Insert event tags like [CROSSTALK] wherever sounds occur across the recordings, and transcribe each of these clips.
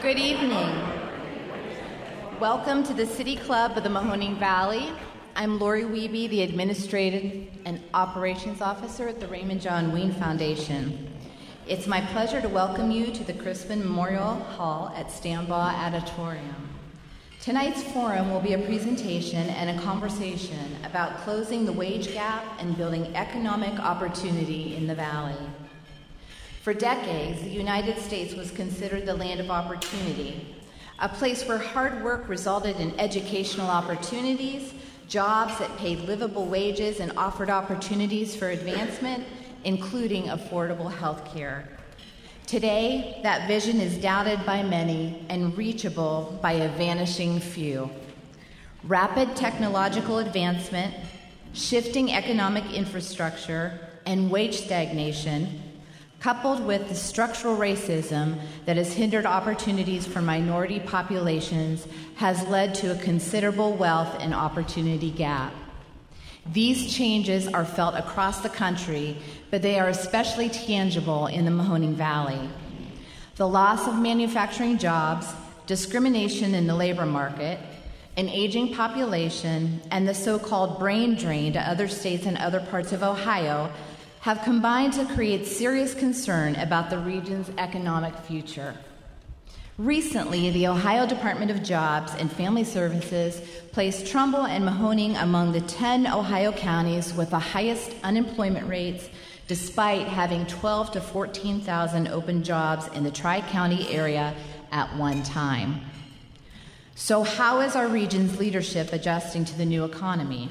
Good evening. Welcome to the City Club of the Mahoning Valley. I'm Lori Wiebe, the Administrative and Operations Officer at the Raymond John Wean Foundation. It's my pleasure to welcome you to the Crispin Memorial Hall at Stambaugh Auditorium. Tonight's forum will be a presentation and a conversation about closing the wage gap and building economic opportunity in the Valley. For decades, the United States was considered the land of opportunity, a place where hard work resulted in educational opportunities, jobs that paid livable wages and offered opportunities for advancement, including affordable health care. Today, that vision is doubted by many and reachable by a vanishing few. Rapid technological advancement, shifting economic infrastructure, and wage stagnation coupled with the structural racism that has hindered opportunities for minority populations, has led to a considerable wealth and opportunity gap. These changes are felt across the country, but they are especially tangible in the Mahoning Valley. The loss of manufacturing jobs, discrimination in the labor market, an aging population, and the so called brain drain to other states and other parts of Ohio have combined to create serious concern about the region's economic future. Recently, the Ohio Department of Jobs and Family Services placed Trumbull and Mahoning among the 10 Ohio counties with the highest unemployment rates, despite having 12 to 14,000 open jobs in the Tri County area at one time. So, how is our region's leadership adjusting to the new economy?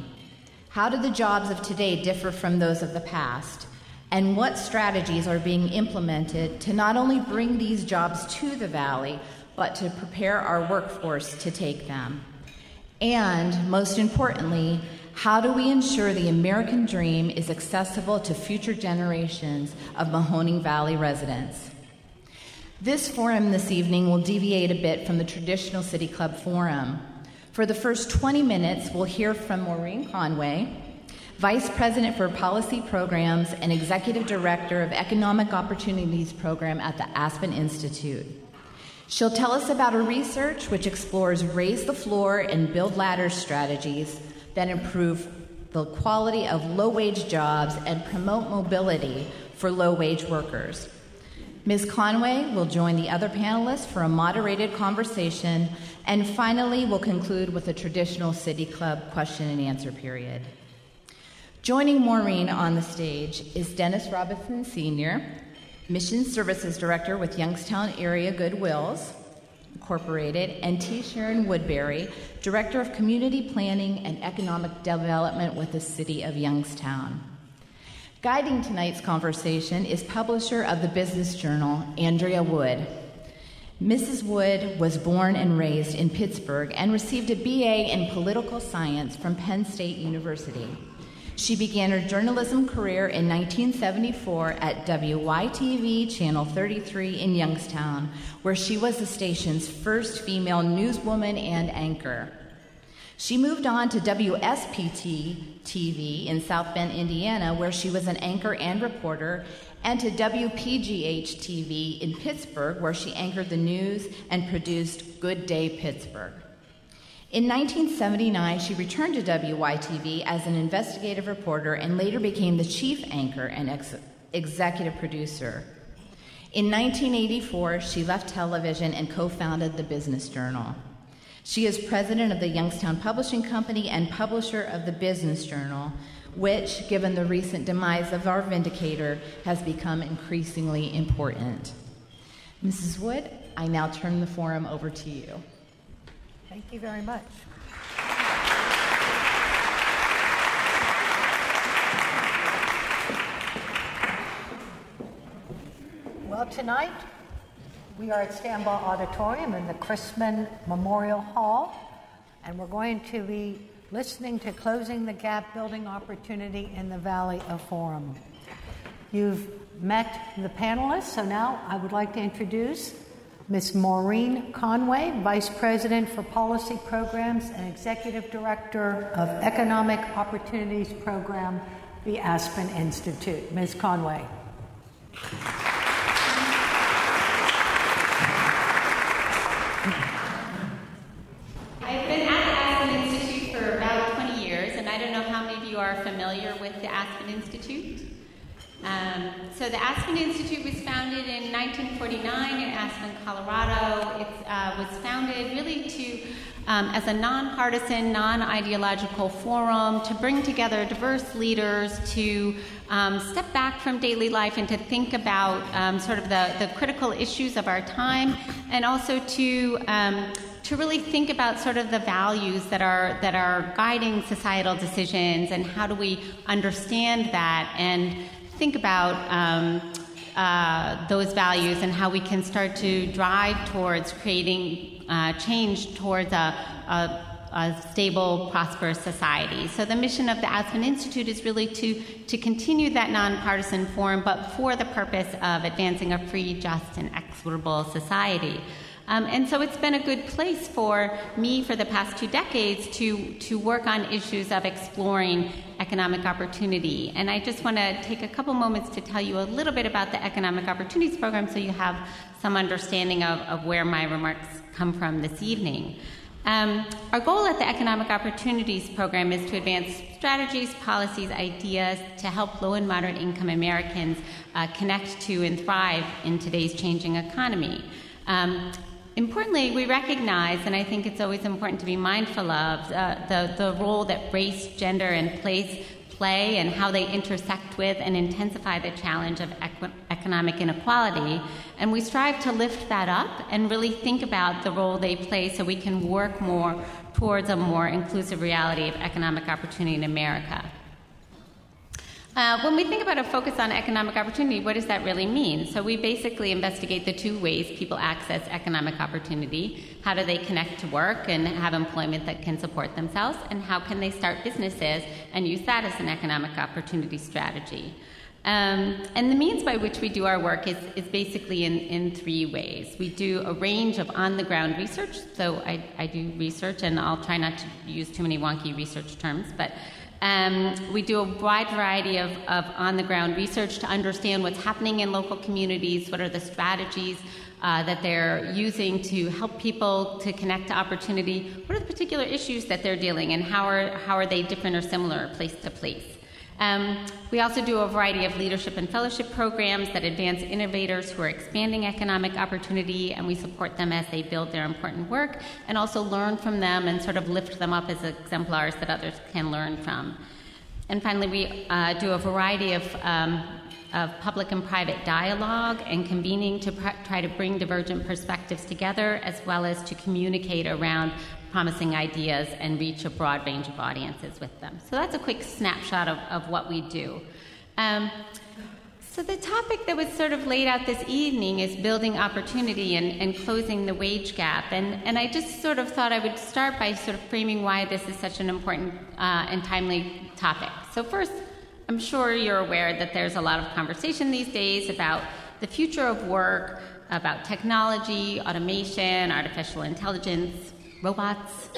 How do the jobs of today differ from those of the past? And what strategies are being implemented to not only bring these jobs to the Valley, but to prepare our workforce to take them? And most importantly, how do we ensure the American dream is accessible to future generations of Mahoning Valley residents? This forum this evening will deviate a bit from the traditional City Club forum. For the first 20 minutes, we'll hear from Maureen Conway, Vice President for Policy Programs and Executive Director of Economic Opportunities Program at the Aspen Institute. She'll tell us about her research, which explores raise the floor and build ladder strategies that improve the quality of low wage jobs and promote mobility for low wage workers. Ms. Conway will join the other panelists for a moderated conversation, and finally, we'll conclude with a traditional City Club question and answer period. Joining Maureen on the stage is Dennis Robinson Sr., Mission Services Director with Youngstown Area Goodwills Incorporated, and T. Sharon Woodberry, Director of Community Planning and Economic Development with the City of Youngstown. Guiding tonight's conversation is publisher of the Business Journal, Andrea Wood. Mrs. Wood was born and raised in Pittsburgh and received a BA in political science from Penn State University. She began her journalism career in 1974 at WYTV Channel 33 in Youngstown, where she was the station's first female newswoman and anchor. She moved on to WSBT TV in South Bend, Indiana, where she was an anchor and reporter, and to WPGH TV in Pittsburgh, where she anchored the news and produced Good Day Pittsburgh. In 1979, she returned to WYTV as an investigative reporter and later became the chief anchor and ex- executive producer. In 1984, she left television and co founded the Business Journal. She is president of the Youngstown Publishing Company and publisher of the Business Journal, which, given the recent demise of our vindicator, has become increasingly important. Mrs. Wood, I now turn the forum over to you. Thank you very much. Well, tonight we are at Stambaugh Auditorium in the Chrisman Memorial Hall, and we're going to be listening to Closing the Gap Building Opportunity in the Valley of Forum. You've met the panelists, so now I would like to introduce Ms. Maureen Conway, Vice President for Policy Programs and Executive Director of Economic Opportunities Program, the Aspen Institute. Ms. Conway. Um, so the Aspen Institute was founded in 1949 in Aspen, Colorado. It uh, was founded really to, um, as a nonpartisan, non-ideological forum to bring together diverse leaders to um, step back from daily life and to think about um, sort of the, the critical issues of our time, and also to um, to really think about sort of the values that are that are guiding societal decisions and how do we understand that and think about um, uh, those values and how we can start to drive towards creating uh, change towards a, a, a, stable, prosperous society. So the mission of the Aspen Institute is really to, to continue that nonpartisan forum, but for the purpose of advancing a free, just, and equitable society. Um, and so it's been a good place for me for the past two decades to, to work on issues of exploring economic opportunity. And I just want to take a couple moments to tell you a little bit about the Economic Opportunities Program so you have some understanding of, of where my remarks come from this evening. Um, our goal at the Economic Opportunities Program is to advance strategies, policies, ideas to help low and moderate income Americans uh, connect to and thrive in today's changing economy. Um, Importantly, we recognize, and I think it's always important to be mindful of, uh, the, the role that race, gender, and place play and how they intersect with and intensify the challenge of economic inequality. And we strive to lift that up and really think about the role they play so we can work more towards a more inclusive reality of economic opportunity in America. Uh, when we think about a focus on economic opportunity, what does that really mean? So, we basically investigate the two ways people access economic opportunity. How do they connect to work and have employment that can support themselves? And how can they start businesses and use that as an economic opportunity strategy? Um, and the means by which we do our work is, is basically in, in three ways. We do a range of on the ground research. So, I, I do research, and I'll try not to use too many wonky research terms, but um, we do a wide variety of, of on the ground research to understand what's happening in local communities, what are the strategies uh, that they're using to help people to connect to opportunity, what are the particular issues that they're dealing and how are, how are they different or similar place to place. Um, we also do a variety of leadership and fellowship programs that advance innovators who are expanding economic opportunity, and we support them as they build their important work and also learn from them and sort of lift them up as exemplars that others can learn from. And finally, we uh, do a variety of, um, of public and private dialogue and convening to pr- try to bring divergent perspectives together as well as to communicate around promising ideas and reach a broad range of audiences with them. So that's a quick snapshot of, of what we do. Um, so the topic that was sort of laid out this evening is building opportunity and, and closing the wage gap. And, and I just sort of thought I would start by sort of framing why this is such an important uh, and timely topic. So first, I'm sure you're aware that there's a lot of conversation these days about the future of work, about technology, automation, artificial intelligence, robots,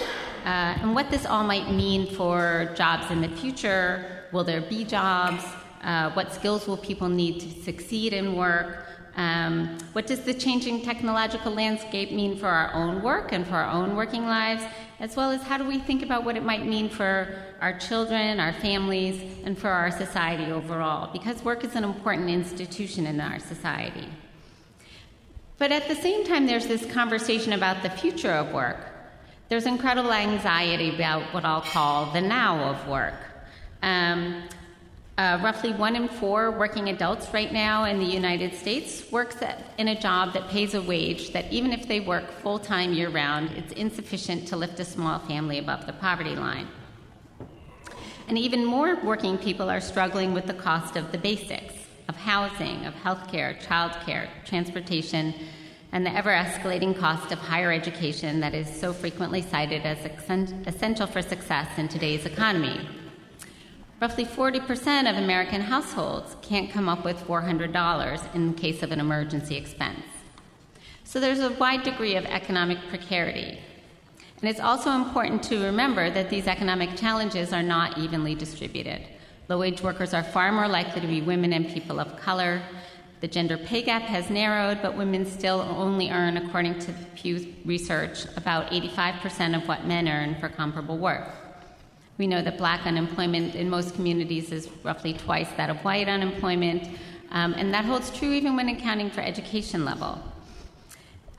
uh, and what this all might mean for jobs in the future. Will there be jobs? Uh, what skills will people need to succeed in work? Um, what does the changing technological landscape mean for our own work and for our own working lives? As well as how do we think about what it might mean for our children, our families, and for our society overall? Because work is an important institution in our society. But at the same time, there's this conversation about the future of work. There's incredible anxiety about what I'll call the now of work. Um, uh, roughly one in four working adults right now in the United States works at, in a job that pays a wage that, even if they work full time year round, it's insufficient to lift a small family above the poverty line. And even more working people are struggling with the cost of the basics of housing, of healthcare, childcare, transportation, and the ever escalating cost of higher education that is so frequently cited as essential for success in today's economy. Roughly 40% of American households can't come up with $400 in case of an emergency expense. So there's a wide degree of economic precarity. And it's also important to remember that these economic challenges are not evenly distributed. Low wage workers are far more likely to be women and people of color, the gender pay gap has narrowed, but women still only earn, according to Pew research, about 85% of what men earn for comparable work. We know that black unemployment in most communities is roughly twice that of white unemployment, um, and that holds true even when accounting for education level.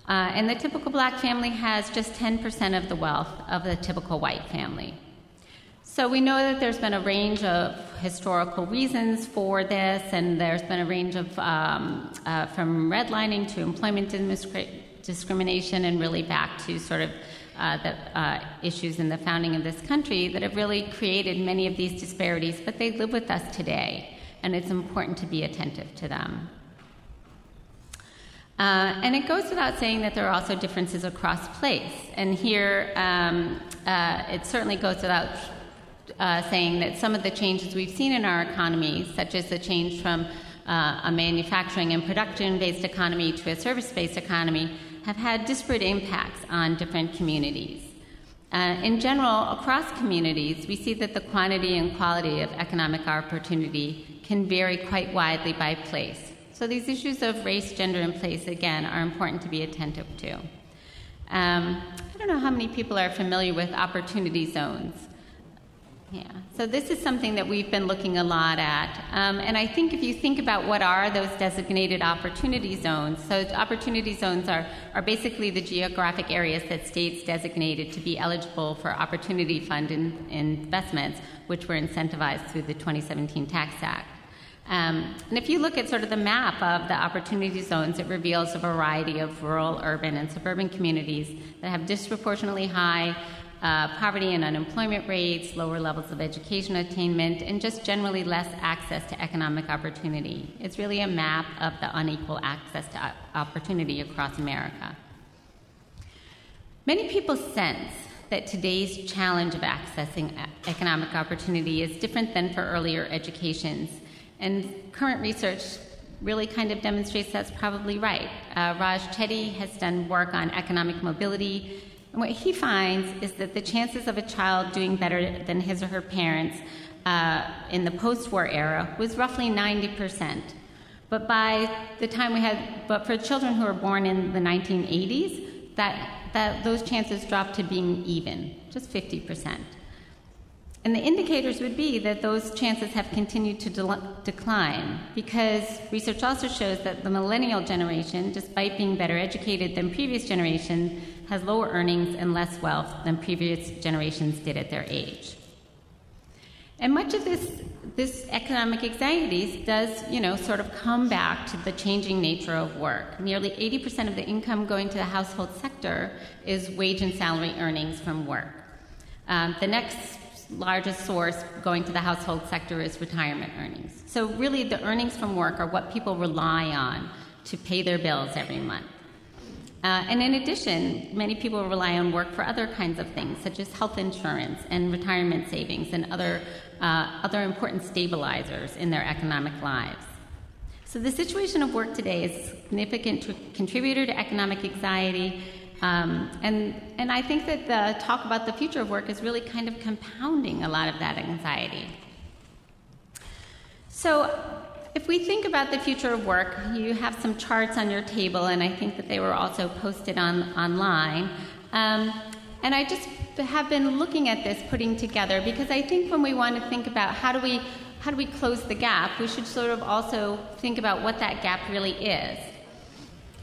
Uh, and the typical black family has just 10% of the wealth of the typical white family. So we know that there's been a range of historical reasons for this, and there's been a range of um, uh, from redlining to employment discrimination, and really back to sort of uh, the uh, issues in the founding of this country that have really created many of these disparities, but they live with us today, and it's important to be attentive to them. Uh, and it goes without saying that there are also differences across place. And here, um, uh, it certainly goes without uh, saying that some of the changes we've seen in our economy, such as the change from uh, a manufacturing and production based economy to a service based economy, have had disparate impacts on different communities. Uh, in general, across communities, we see that the quantity and quality of economic opportunity can vary quite widely by place. So, these issues of race, gender, and place, again, are important to be attentive to. Um, I don't know how many people are familiar with opportunity zones. Yeah, so this is something that we've been looking a lot at. Um, and I think if you think about what are those designated opportunity zones, so opportunity zones are, are basically the geographic areas that states designated to be eligible for Opportunity Fund in, investments, which were incentivized through the 2017 Tax Act. Um, and if you look at sort of the map of the opportunity zones, it reveals a variety of rural, urban, and suburban communities that have disproportionately high uh, poverty and unemployment rates, lower levels of education attainment, and just generally less access to economic opportunity. It's really a map of the unequal access to opportunity across America. Many people sense that today's challenge of accessing economic opportunity is different than for earlier educations, and current research really kind of demonstrates that's probably right. Uh, Raj Chetty has done work on economic mobility and what he finds is that the chances of a child doing better than his or her parents uh, in the post war era was roughly 90%. But by the time we had, but for children who were born in the 1980s, that, that those chances dropped to being even, just 50%. And the indicators would be that those chances have continued to de- decline because research also shows that the millennial generation, despite being better educated than previous generations, has lower earnings and less wealth than previous generations did at their age. And much of this, this economic anxieties does, you know, sort of come back to the changing nature of work. Nearly 80% of the income going to the household sector is wage and salary earnings from work. Um, the next largest source going to the household sector is retirement earnings. So, really, the earnings from work are what people rely on to pay their bills every month. Uh, and in addition, many people rely on work for other kinds of things, such as health insurance and retirement savings and other, uh, other important stabilizers in their economic lives. So, the situation of work today is a significant t- contributor to economic anxiety. Um, and, and I think that the talk about the future of work is really kind of compounding a lot of that anxiety. So, if we think about the future of work, you have some charts on your table, and I think that they were also posted on, online. Um, and I just have been looking at this, putting together, because I think when we want to think about how do we how do we close the gap, we should sort of also think about what that gap really is.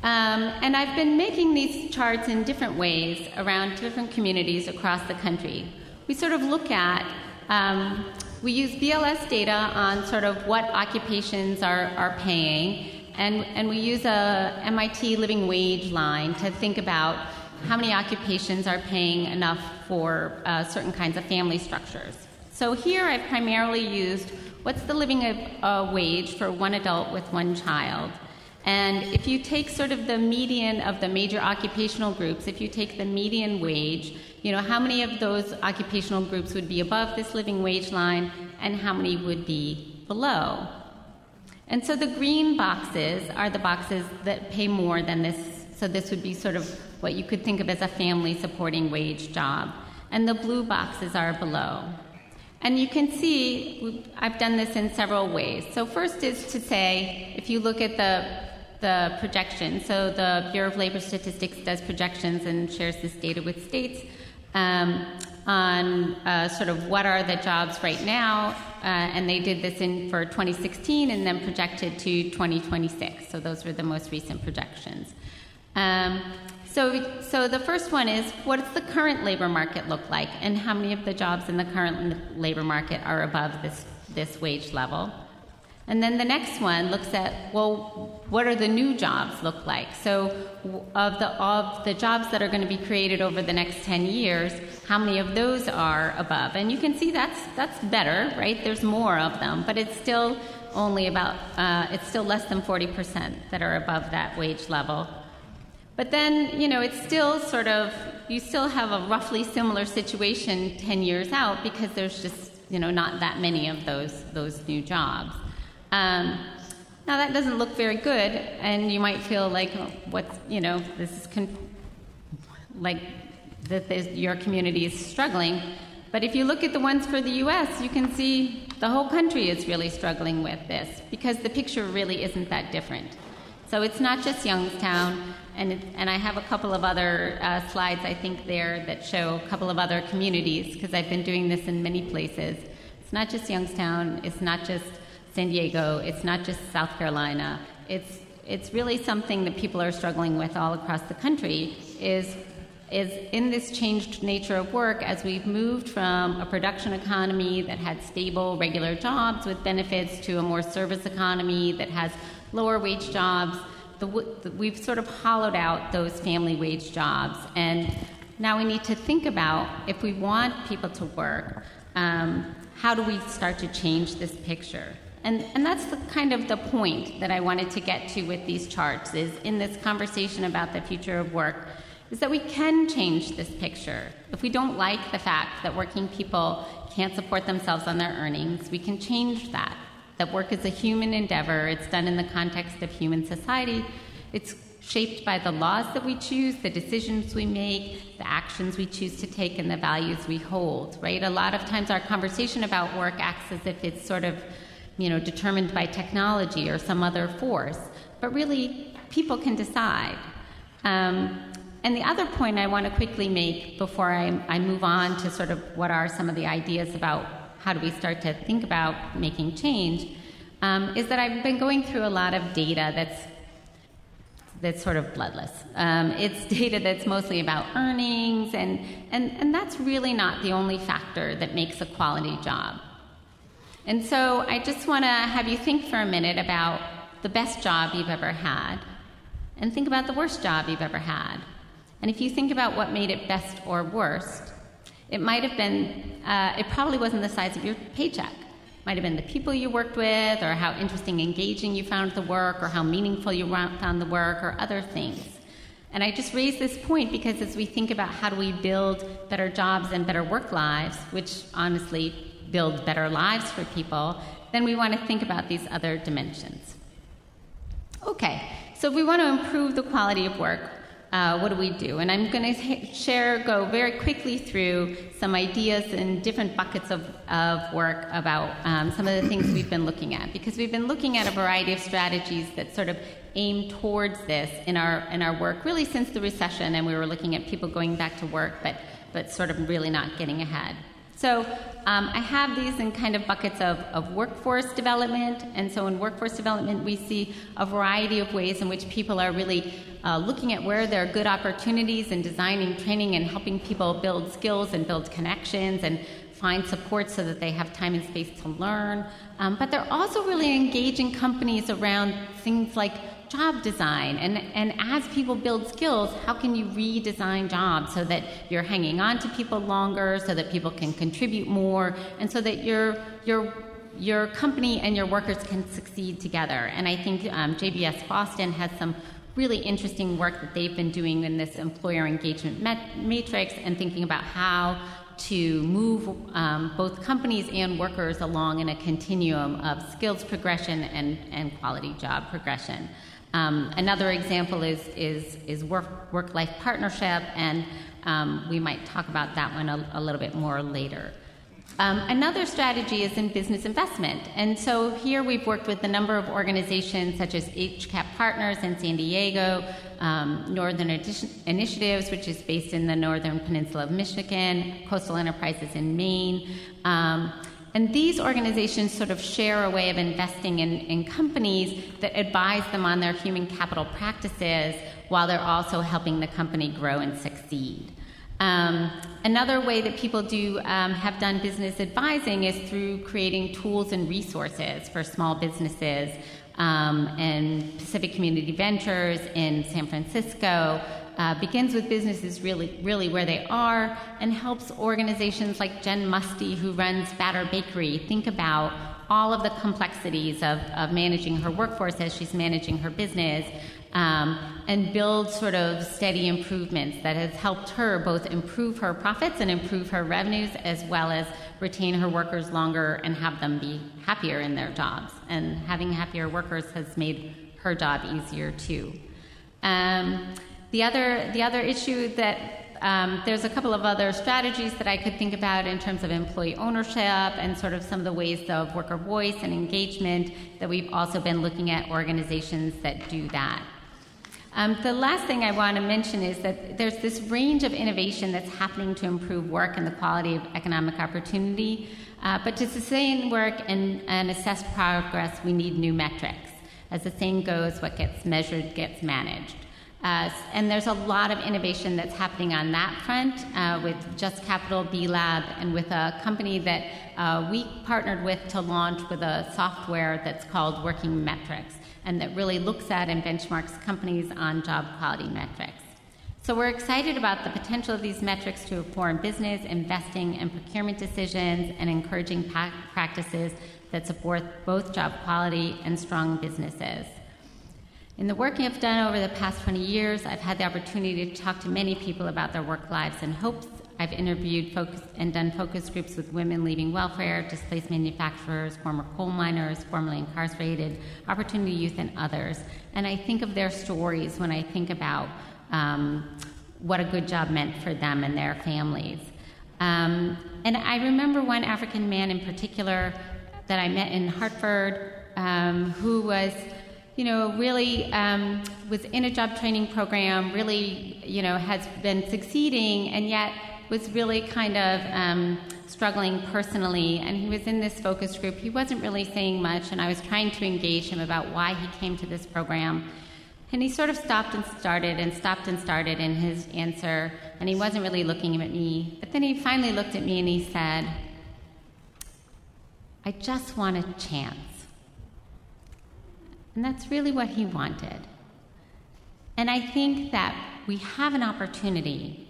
Um, and I've been making these charts in different ways around different communities across the country. We sort of look at um, we use BLS data on sort of what occupations are, are paying, and, and we use a MIT living wage line to think about how many occupations are paying enough for uh, certain kinds of family structures. So here I've primarily used what's the living wage for one adult with one child. And if you take sort of the median of the major occupational groups, if you take the median wage, you know, how many of those occupational groups would be above this living wage line and how many would be below? And so the green boxes are the boxes that pay more than this. So this would be sort of what you could think of as a family supporting wage job. And the blue boxes are below. And you can see I've done this in several ways. So, first is to say if you look at the the projection. So the Bureau of Labor Statistics does projections and shares this data with states. Um, on uh, sort of what are the jobs right now, uh, and they did this in for 2016 and then projected to 2026. So those were the most recent projections. Um, so, so the first one is what does the current labor market look like, and how many of the jobs in the current labor market are above this, this wage level? And then the next one looks at, well, what are the new jobs look like? So of the, of the jobs that are going to be created over the next 10 years, how many of those are above? And you can see that's, that's better, right? There's more of them, but it's still only about, uh, it's still less than 40% that are above that wage level. But then, you know, it's still sort of, you still have a roughly similar situation 10 years out because there's just, you know, not that many of those, those new jobs. Um, now that doesn't look very good, and you might feel like, oh, what's you know, this is con- like that this, your community is struggling. But if you look at the ones for the U.S., you can see the whole country is really struggling with this because the picture really isn't that different. So it's not just Youngstown, and, it, and I have a couple of other uh, slides I think there that show a couple of other communities because I've been doing this in many places. It's not just Youngstown, it's not just San Diego, it's not just South Carolina. It's, it's really something that people are struggling with all across the country is, is in this changed nature of work as we've moved from a production economy that had stable, regular jobs with benefits to a more service economy that has lower wage jobs. The, we've sort of hollowed out those family wage jobs. And now we need to think about if we want people to work, um, how do we start to change this picture? And, and that's the kind of the point that I wanted to get to with these charts is in this conversation about the future of work is that we can change this picture. If we don't like the fact that working people can't support themselves on their earnings, we can change that. That work is a human endeavor, it's done in the context of human society, it's shaped by the laws that we choose, the decisions we make, the actions we choose to take, and the values we hold, right? A lot of times our conversation about work acts as if it's sort of you know, determined by technology or some other force, but really people can decide. Um, and the other point I want to quickly make before I, I move on to sort of what are some of the ideas about how do we start to think about making change um, is that I've been going through a lot of data that's that's sort of bloodless. Um, it's [LAUGHS] data that's mostly about earnings, and, and, and that's really not the only factor that makes a quality job. And so I just want to have you think for a minute about the best job you've ever had, and think about the worst job you've ever had. And if you think about what made it best or worst, it might have been, uh, it probably wasn't the size of your paycheck. It might have been the people you worked with, or how interesting, engaging you found the work, or how meaningful you found the work, or other things. And I just raise this point because as we think about how do we build better jobs and better work lives, which honestly build better lives for people, then we want to think about these other dimensions. Okay, so if we want to improve the quality of work, uh, what do we do? And I'm going to share, go very quickly through some ideas in different buckets of, of work about um, some of the things we've been looking at. Because we've been looking at a variety of strategies that sort of aim towards this in our, in our work, really since the recession, and we were looking at people going back to work, but, but sort of really not getting ahead. So um, I have these in kind of buckets of, of workforce development. And so in workforce development, we see a variety of ways in which people are really uh, looking at where there are good opportunities and designing training and helping people build skills and build connections and find support so that they have time and space to learn. Um, but they're also really engaging companies around things like job design. And, and as people build skills, how can you redesign jobs so that you're hanging on to people longer, so that people can contribute more, and so that your, your, your company and your workers can succeed together? And I think um, JVS Boston has some really interesting work that they've been doing in this employer engagement met- matrix and thinking about how to move um, both companies and workers along in a continuum of skills progression and, and quality job progression. Um, another example is, is, is work, work-life partnership, and um, we might talk about that one a, a little bit more later. Um, another strategy is in business investment. And so here we've worked with a number of organizations such as HCAP Partners in San Diego, um, Northern Initiatives, which is based in the Northern Peninsula of Michigan, Coastal Enterprises in Maine. Um, and these organizations sort of share a way of investing in, in companies that advise them on their human capital practices while they're also helping the company grow and succeed. Um, another way that people do um, have done business advising is through creating tools and resources for small businesses. Um, and Pacific Community Ventures in San Francisco uh, begins with businesses really, really where they are and helps organizations like Jen Musty, who runs Batter Bakery, think about all of the complexities of, of managing her workforce as she's managing her business um, and build sort of steady improvements that has helped her both improve her profits and improve her revenues as well as retain her workers longer and have them be happier in their jobs. And having happier workers has made her job easier too. Um, the other the other issue that um, there's a couple of other strategies that I could think about in terms of employee ownership and sort of some of the ways of worker voice and engagement that we've also been looking at organizations that do that. Um, the last thing I want to mention is that there's this range of innovation that's happening to improve work and the quality of economic opportunity. Uh, but to sustain work and, and assess progress, we need new metrics. As the saying goes, what gets measured gets managed. Uh, and there's a lot of innovation that's happening on that front uh, with Just Capital B Lab and with a company that uh, we partnered with to launch with a software that's called Working Metrics and that really looks at and benchmarks companies on job quality metrics. So we're excited about the potential of these metrics to inform business, investing, and procurement decisions and encouraging practices that support both job quality and strong businesses. In the work I've done over the past 20 years, I've had the opportunity to talk to many people about their work lives and hopes I've interviewed focus, and done focus groups with women leaving welfare, displaced manufacturers, former coal miners, formerly incarcerated, opportunity youth, and others. And I think of their stories when I think about um, what a good job meant for them and their families. Um, and I remember one African man in particular that I met in Hartford um, who was you know, really um, was in a job training program, really, you know, has been succeeding, and yet was really kind of um, struggling personally, and he was in this focus group. He wasn't really saying much, and I was trying to engage him about why he came to this program. And he sort of stopped and started and stopped and started in his answer, and he wasn't really looking at me. But then he finally looked at me and he said, I just want a chance. And that's really what he wanted. And I think that we have an opportunity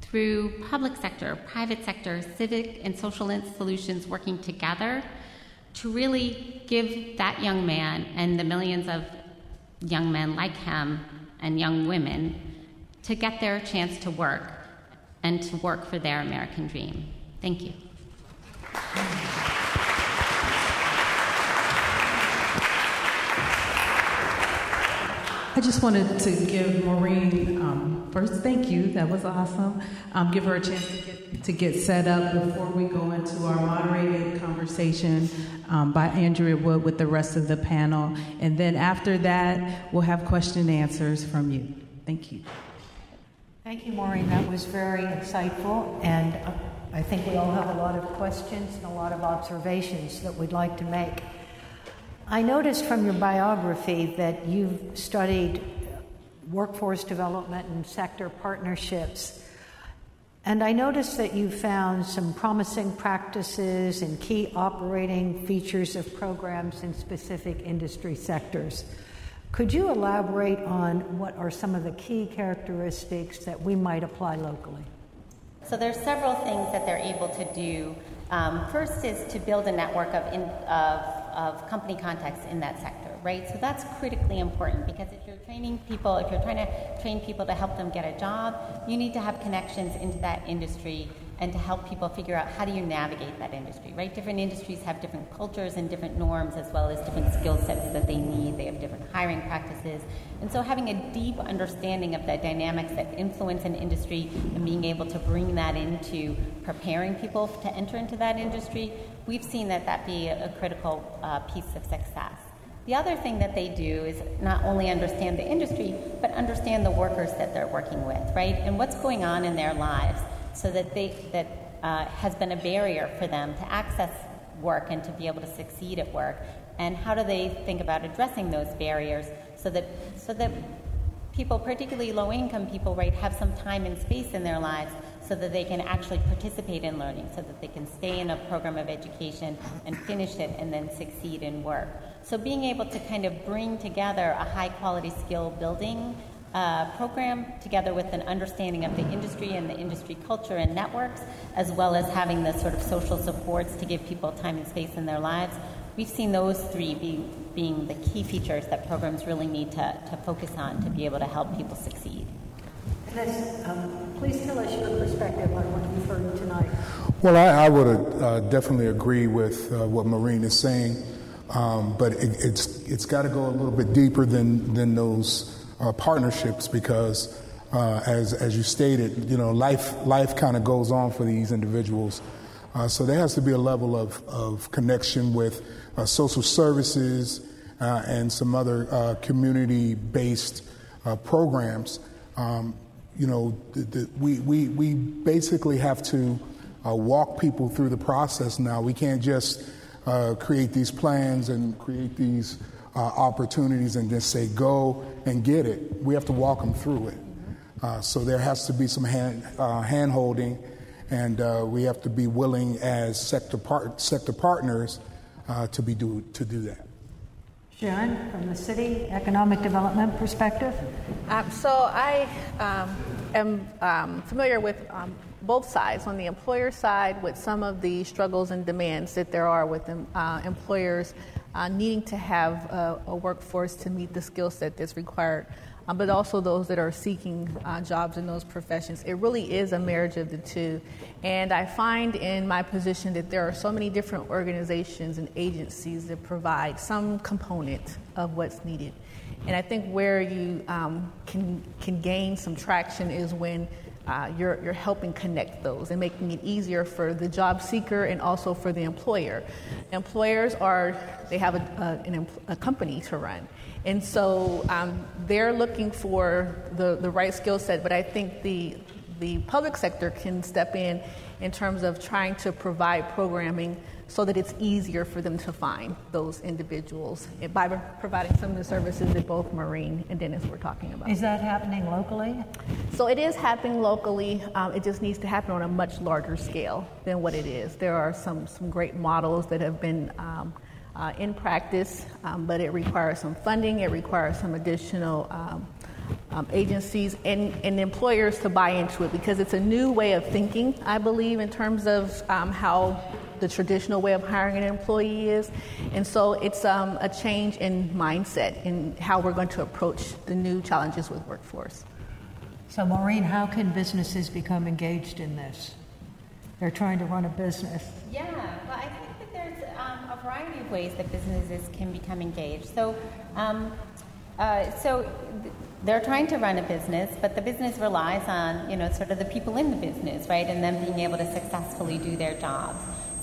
through public sector, private sector, civic and social solutions working together to really give that young man and the millions of young men like him and young women to get their chance to work and to work for their American dream. Thank you. I just wanted to give Maureen um, first thank you. That was awesome. Um, give her a chance to get, to get, set up before we go into our moderated conversation um, by Andrea Wood with the rest of the panel. And then after that, we'll have question and answers from you. Thank you. Thank you, Maureen. That was very insightful. And uh, I think we all have a lot of questions and a lot of observations that we'd like to make. I noticed from your biography that you've studied workforce development and sector partnerships. And I noticed that you found some promising practices and key operating features of programs in specific industry sectors. Could you elaborate on what are some of the key characteristics that we might apply locally? So there's several things that they're able to do. Um, first is to build a network of, in, of of company contacts in that sector, right? So that's critically important because if you're training people, if you're trying to train people to help them get a job, you need to have connections into that industry and to help people figure out how do you navigate that industry, right? Different industries have different cultures and different norms as well as different skill sets that they need. They have different hiring practices. And so having a deep understanding of the dynamics that influence an industry and being able to bring that into preparing people to enter into that industry, we've seen that that be a critical uh, piece of success. The other thing that they do is not only understand the industry, but understand the workers that they're working with, right? And what's going on in their lives so that they that uh, has been a barrier for them to access work and to be able to succeed at work. And how do they think about addressing those barriers so that so that people, particularly low income people, right, have some time and space in their lives so that they can actually participate in learning, so that they can stay in a program of education and finish it and then succeed in work. So being able to kind of bring together a high quality skill building uh, program together with an understanding of the industry and the industry culture and networks, as well as having the sort of social supports to give people time and space in their lives. We've seen those three be, being the key features that programs really need to, to focus on to be able to help people succeed. um, please tell us your perspective on what you've heard tonight. Well, I, I would uh, definitely agree with uh, what Maureen is saying, um, but it, it's it's got to go a little bit deeper than than those uh, partnerships because, uh, as as you stated, you know, life life kind of goes on for these individuals. Uh, so there has to be a level of, of connection with uh, social services uh, and some other uh, community-based programs. Um, you know, the, the, we, we, we basically have to walk people through the process now. We can't just create these plans and create these uh, opportunities and just say go and get it. We have to walk them through it. Uh, so there has to be some hand uh, hand holding, and uh, we have to be willing as sector part, sector partners uh, to be do to do that. Sharon, from the city economic development perspective. Um, so I um, am um, familiar with um, both sides. On the employer side, with some of the struggles and demands that there are with uh, employers uh, needing to have a, a, workforce to meet the skill set that's required, um, but also those that are seeking uh, jobs in those professions. It really is a marriage of the two. And I find in my position that there are so many different organizations and agencies that provide some component of what's needed. And I think where you um, can, can gain some traction is when uh, you're, you're helping connect those and making it easier for the job seeker and also for the employer. Employers are, they have a, a, a company to run. And so um, they're looking for the, the right skill set, but I think the, the public sector can step in in terms of trying to provide programming so that it's easier for them to find those individuals by providing some of the services that both Maureen and Dennis were talking about. Is that happening locally? So it is happening locally. Um, it just needs to happen on a much larger scale than what it is. There are some, some great models that have been um, uh, in practice, um, but it requires some funding, it requires some additional um, um, agencies and, and, employers to buy into it because it's a new way of thinking, I believe, in terms of um, how the traditional way of hiring an employee is. And so it's um, a change in mindset in how we're going to approach the new challenges with workforce. So, Maureen, how can businesses become engaged in this? They're trying to run a business. Yeah, well, I think that there's um, a variety of ways that businesses can become engaged. So, um, uh, so th- they're trying to run a business, but the business relies on, you know, sort of the people in the business, right, and them being able to successfully do their jobs.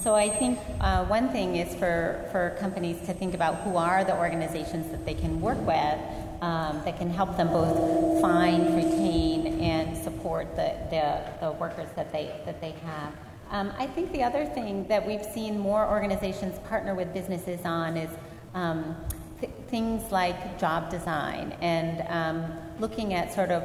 So I think uh, one thing is for, for companies to think about who are the organizations that they can work with um, that can help them both find, retain, and support the, the, the workers that they, that they have. Um, I think the other thing that we've seen more organizations partner with businesses on is um, th- things like job design and um, looking at sort of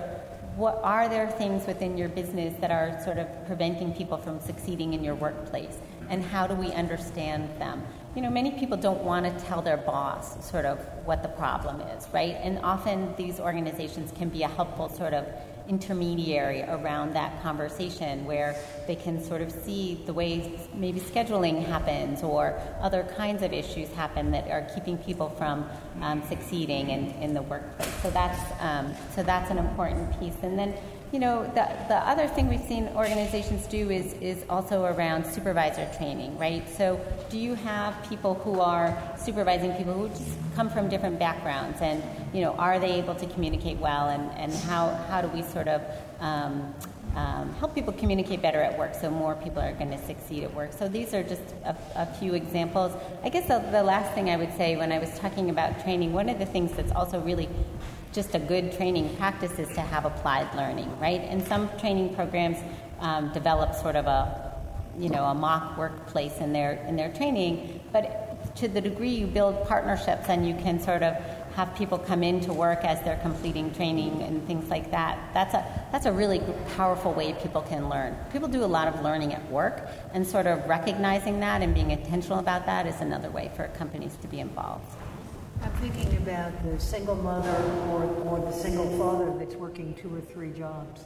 what are there things within your business that are sort of preventing people from succeeding in your workplace and how do we understand them? You know, many people don't want to tell their boss sort of what the problem is, right? And often these organizations can be a helpful sort of intermediary around that conversation where they can sort of see the way maybe scheduling happens or other kinds of issues happen that are keeping people from um, succeeding in, in the workplace. So that's um, so that's an important piece. And then you know, the, the other thing we've seen organizations do is, is also around supervisor training, right? So, do you have people who are supervising people who just come from different backgrounds, and you know, are they able to communicate well, and, and how, how do we sort of um, um, help people communicate better at work so more people are going to succeed at work. So these are just a, a few examples. I guess the, the, last thing I would say when I was talking about training, one of the things that's also really just a good training practice is to have applied learning, right? And some training programs um, develop sort of a, you know, a mock workplace in their in their training, but to the degree you build partnerships and you can sort of have people come in to work as they're completing training and things like that. That's a that's a really powerful way people can learn. People do a lot of learning at work, and sort of recognizing that and being intentional about that is another way for companies to be involved. I'm thinking about the single mother or, or the single father that's working two or three jobs.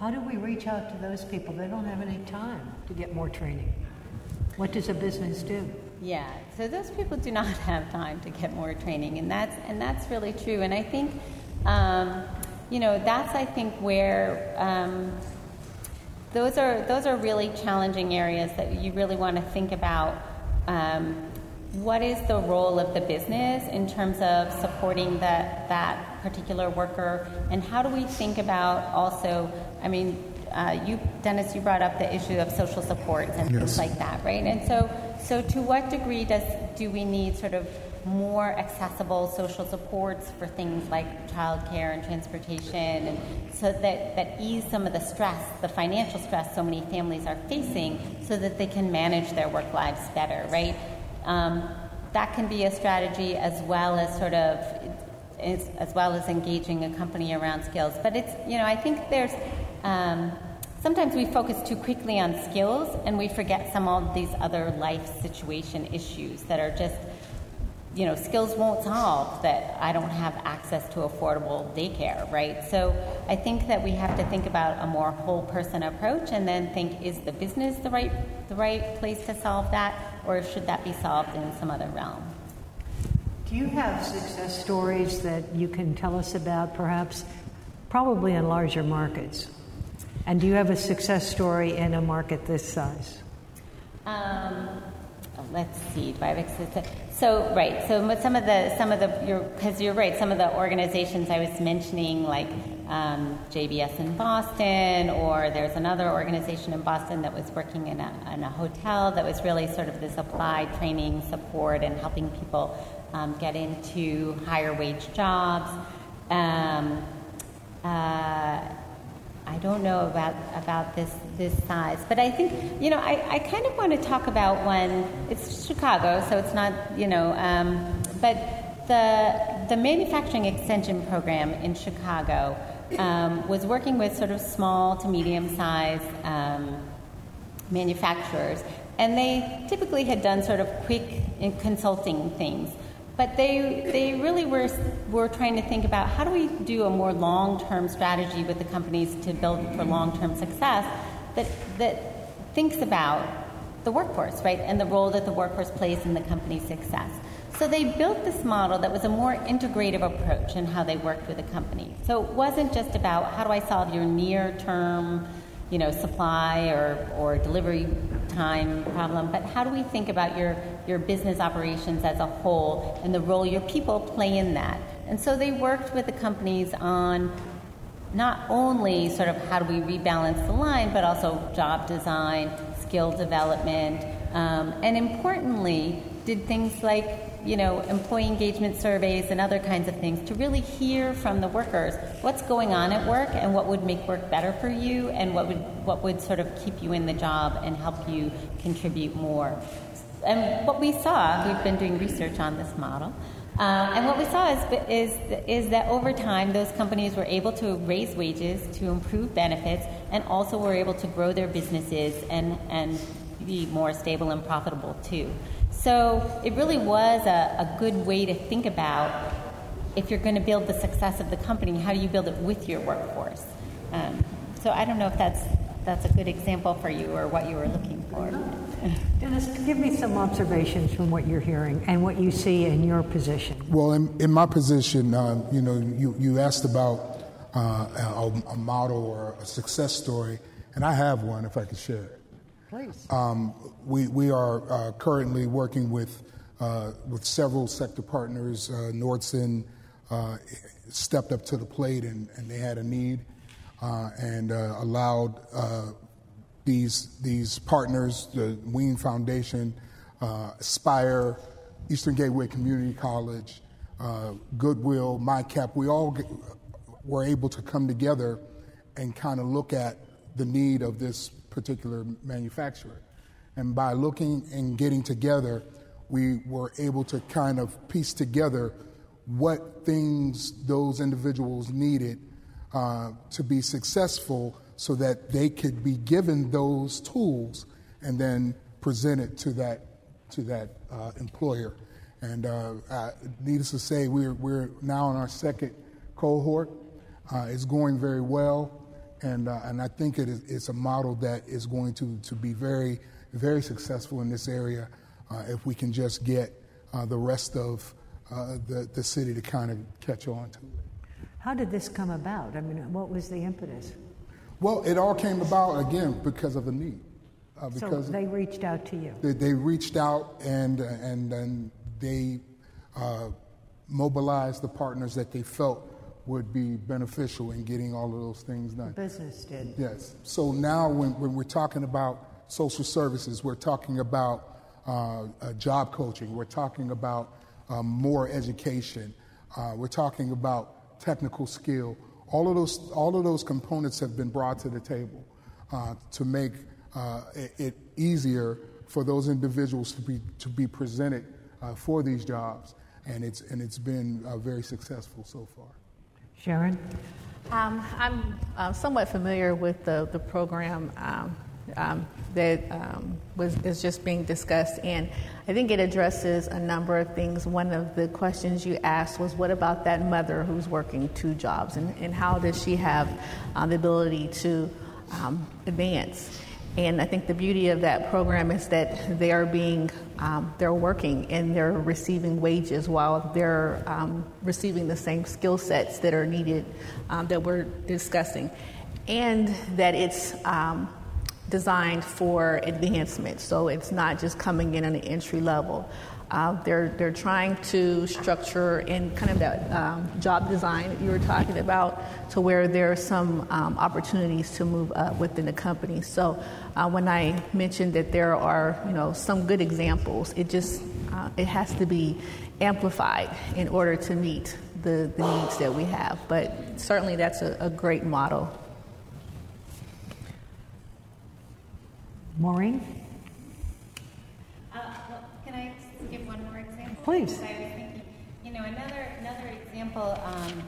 How do we reach out to those people? They don't have any time to get more training. What does a business do? Yeah, so those people do [LAUGHS] not have time to get more training, and that's and that's really true. And I think, um, you know, that's I think where um, those are those are really challenging areas that you really want to think about. Um, what is the role of the business in terms of supporting that that particular worker, and how do we think about also? I mean, uh, you, Dennis, you brought up the issue of social supports and yes. things like that, right? And so, so to what degree does do we need sort of more accessible social supports for things like childcare and transportation, and so that, that ease some of the stress, the financial stress so many families are facing, so that they can manage their work lives better, right? Um, that can be a strategy as well as sort of as, as, well as engaging a company around skills. But it's you know I think there's um, sometimes we focus too quickly on skills and we forget some of these other life situation issues that are just you know, skills won't solve that I don't have access to affordable daycare, right? So I think that we have to think about a more whole person approach and then think is the business the right the right place to solve that or should that be solved in some other realm? Do you have success stories that you can tell us about perhaps probably in larger markets? And do you have a success story in a market this size? Um, let's see. Do I have so right. So some of the some of the because you're, you're, right. Some of the organizations I was mentioning, like um, JVS in Boston, or there's another organization in Boston that was working in a, in a hotel that was really sort of this applied training support and helping people um, get into higher wage jobs. Um, uh, I don't know about about this this size, but I think you know I, I kind of want to talk about one. It's Chicago, so it's not you know, um, but the the manufacturing extension program in Chicago um, was working with sort of small to medium sized um, manufacturers, and they typically had done sort of quick consulting things but they, they really were, were trying to think about how do we do a more long term strategy with the companies to build for long term success that, that thinks about the workforce, right, and the role that the workforce plays in the company's success. So they built this model that was a more integrative approach in how they worked with the company. So it wasn't just about how do I solve your near term you know, supply or, or delivery time problem, but how do we think about your, your business operations as a whole and the role your people play in that? And so they worked with the companies on not only sort of how do we rebalance the line, but also job design, skill development, um, and importantly, did things like you know, employee engagement surveys and other kinds of things to really hear from the workers what's going on at work and what would make work better for you and what would what would sort of keep you in the job and help you contribute more. And what we saw, we've been doing research on this model. Uh, and what we saw is, is, is that over time, those companies were able to raise wages, to improve benefits, and also were able to grow their businesses and, and be more stable and profitable too. So it really was a, a good way to think about if you're going to build the success of the company, how do you build it with your workforce? Um, so I don't know if that's that's a good example for you or what you were looking for. [LAUGHS] Dennis, give me some observations from what you're hearing and what you see in your position. Well, in, in my position, uh, you know, you, you asked about uh, a, a, model or a success story, and I have one if I could share it. Please. Um, we, we are uh, currently working with, uh, with several sector partners. Uh, Nordson uh, stepped up to the plate and, and they had a need and allowed these, these partners, the Wean Foundation, uh, Aspire, Eastern Gateway Community College, uh, Goodwill, MyCap, we all get, were able to come together and kind of look at the need of this particular manufacturer. And by looking and getting together, we were able to kind of piece together what things those individuals needed uh, to be successful so that they could be given those tools and then presented to that to that uh, employer. And uh, uh, needless to say, we're we're now in our second cohort. Uh, it's going very well, and uh, and I think it is it's a model that is going to to be very very successful in this area uh, if we can just get the rest of the the city to kind of catch on to it. How did this come about? I mean, what was the impetus? Well, it all came about again because of the need. Uh, because so they reached out to you. They, they reached out and and and they uh, mobilized the partners that they felt would be beneficial in getting all of those things done. Business did. Yes. So now, when, when we're talking about social services, we're talking about uh, uh job coaching, we're talking about um, more education, uh, we're talking about technical skill all of those, all of those components have been brought to the table uh, to make uh, it, easier for those individuals to be, to be presented uh, for these jobs. And it's, and it's been uh, very successful so far. Sharon? Um, I'm uh, somewhat familiar with the, the program. Um, um, that um, was is just being discussed, and I think it addresses a number of things. One of the questions you asked was, "What about that mother who's working two jobs, and, and how does she have uh, the ability to um, advance?" And I think the beauty of that program is that they are being, um, they're working and they're receiving wages while they're um, receiving the same skill sets that are needed um, that we're discussing, and that it's um, designed for advancement, so it's not just coming in on an entry level. Uh, they're, they're trying to structure in kind of that um, job design that you were talking about to where there are some um, opportunities to move up within the company. So uh, when I mentioned that there are you know some good examples, it just uh, it has to be amplified in order to meet the, the needs that we have. But certainly that's a, a great model Maureen? Uh, well, can I give one more example? Please. Thinking, you know, another another example um,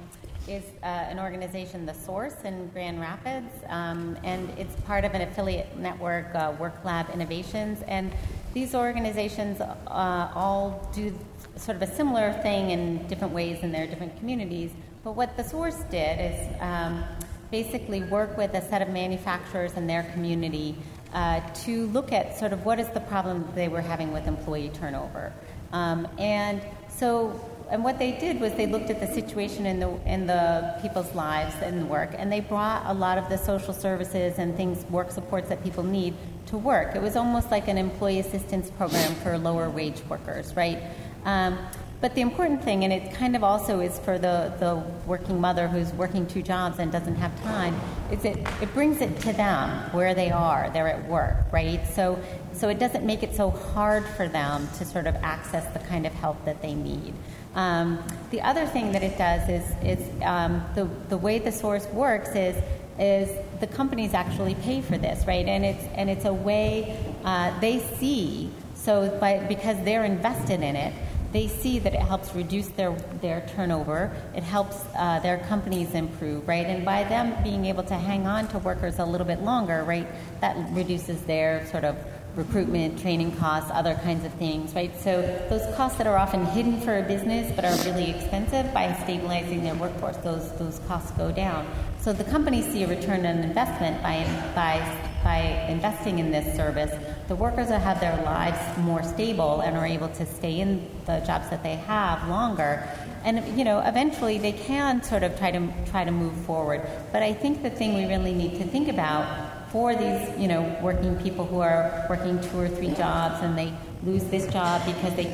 is uh, an organization, The Source in Grand Rapids, um, and it's part of an affiliate network, uh, Work Lab Innovations, and these organizations uh, all do sort of a similar thing in different ways in their different communities. But what The Source did is um, basically work with a set of manufacturers in their community uh, to look at sort of what is the problem they were having with employee turnover. Um, and so, and what they did was they looked at the situation in the in the people's lives and work, and they brought a lot of the social services and things, work supports that people need to work. It was almost like an employee assistance program for lower wage workers, right? Um, but the important thing, and it kind of also is for the, the working mother who's working two jobs and doesn't have time, is it, it brings it to them where they are. They're at work, right? So, so it doesn't make it so hard for them to sort of access the kind of help that they need. Um, the other thing that it does is, is um, the, the way the source works is is the companies actually pay for this, right? And it's and it's a way uh, they see so by because they're invested in it they see that it helps reduce their, their turnover, it helps uh, their companies improve, right? And by them being able to hang on to workers a little bit longer, right, that reduces their sort of recruitment, training costs, other kinds of things, right? So those costs that are often hidden for a business but are really expensive by stabilizing their workforce, those those costs go down. So the companies see a return on investment by by by investing in this service. The workers will have their lives more stable and are able to stay in the jobs that they have longer. And you know, eventually they can sort of try to try to move forward. But I think the thing we really need to think about for these, you know, working people who are working two or three jobs and they lose this job because they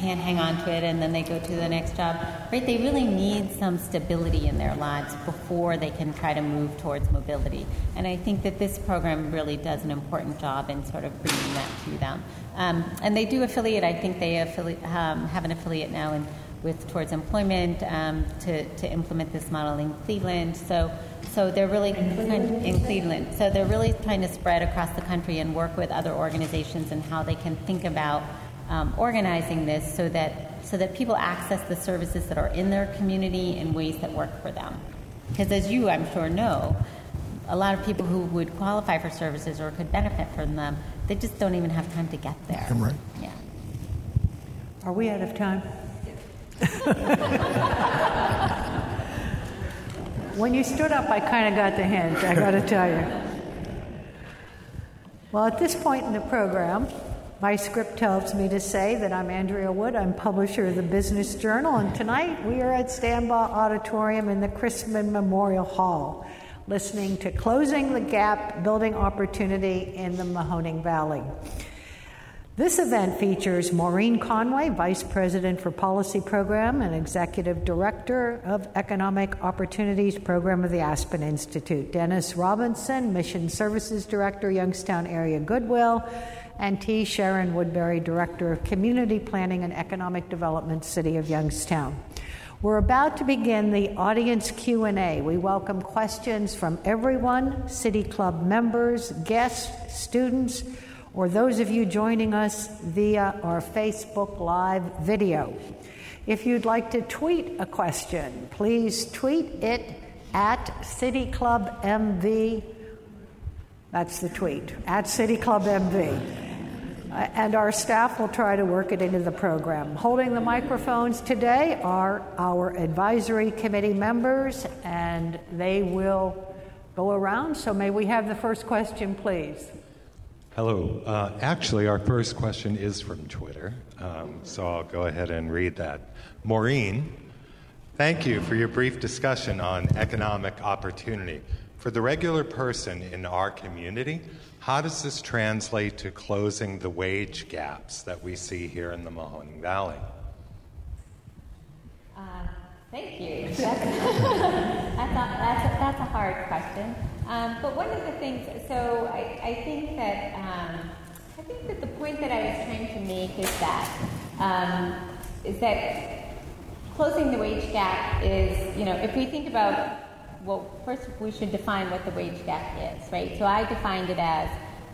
can't hang on to it and then they go to the next job, right? They really need some stability in their lives before they can try to move towards mobility. And I think that this program really does an important job in sort of bringing that to them. Um, and they do affiliate, I think they affili- um, have an affiliate now in, with Towards Employment um, to, to implement this model in Cleveland. So so they're really in Cleveland. So they're really trying to spread across the country and work with other organizations and how they can think about um, organizing this so that so that people access the services that are in their community in ways that work for them. Because as you, I'm sure, know, a lot of people who would qualify for services or could benefit from them, they just don't even have time to get there. I'm right. Yeah. Are we out of time? [LAUGHS] When you stood up, I kind of got the hint, I got to tell you. Well, at this point in the program, my script tells me to say that I'm Andrea Wood. I'm publisher of the Business Journal, and tonight we are at Stambaugh Auditorium in the Christman Memorial Hall, listening to Closing the Gap Building Opportunity in the Mahoning Valley. This event features Maureen Conway, Vice President for Policy Program and Executive Director of Economic Opportunities Program of the Aspen Institute, Dennis Robinson, Mission Services Director, Youngstown Area Goodwill, and T. Sharon Woodberry, Director of Community Planning and Economic Development, City of Youngstown. We're about to begin the audience Q&A. We welcome questions from everyone, City Club members, guests, students, or those of you joining us via our Facebook Live video. If you'd like to tweet a question, please tweet it at City Club MV. That's the tweet, at City Club MV. Uh, and our staff will try to work it into the program. Holding the microphones today are our advisory committee members, and they will go around. So, may we have the first question, please? Hello. Uh, actually, our first question is from Twitter, um, so I'll go ahead and read that. Maureen, thank you for your brief discussion on economic opportunity. For the regular person in our community, how does this translate to closing the wage gaps that we see here in the Mahoning Valley? Uh, thank you. That's, [LAUGHS] that's, a, [LAUGHS] that's, a, that's a hard question. Um, but one of the things, so I, I think that um, I think that the point that I was trying to make is that um, is that closing the wage gap is, you know, if we think about, well, first we should define what the wage gap is, right? So I defined it as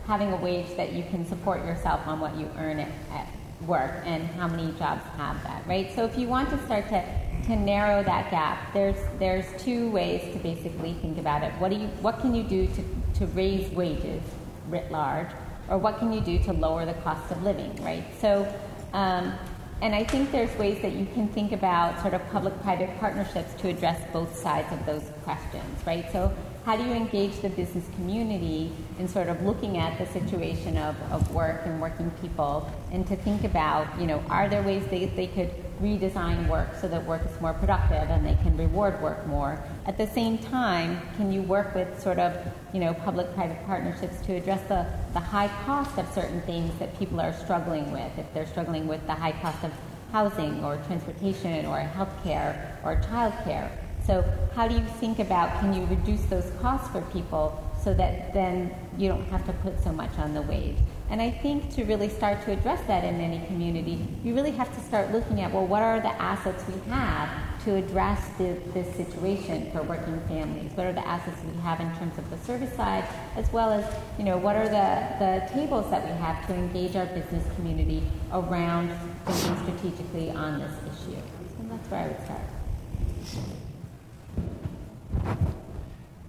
having a wage that you can support yourself on what you earn at, at work and how many jobs have that, right? So if you want to start to to narrow that gap, there's there's two ways to basically think about it. What do you what can you do to, to raise wages writ large, or what can you do to lower the cost of living, right? So, um, and I think there's ways that you can think about sort of public-private partnerships to address both sides of those questions, right? So how do you engage the business community in sort of looking at the situation of, of work and working people and to think about, you know, are there ways they, they could redesign work so that work is more productive and they can reward work more? At the same time, can you work with sort of, you know, public-private partnerships to address the, the high cost of certain things that people are struggling with? If they're struggling with the high cost of housing or transportation or healthcare or childcare, so how do you think about can you reduce those costs for people so that then you don't have to put so much on the wage? And I think to really start to address that in any community, you really have to start looking at well, what are the assets we have to address the, this situation for working families? What are the assets we have in terms of the service side, as well as you know what are the, the tables that we have to engage our business community around thinking strategically on this issue? And that's where I would start.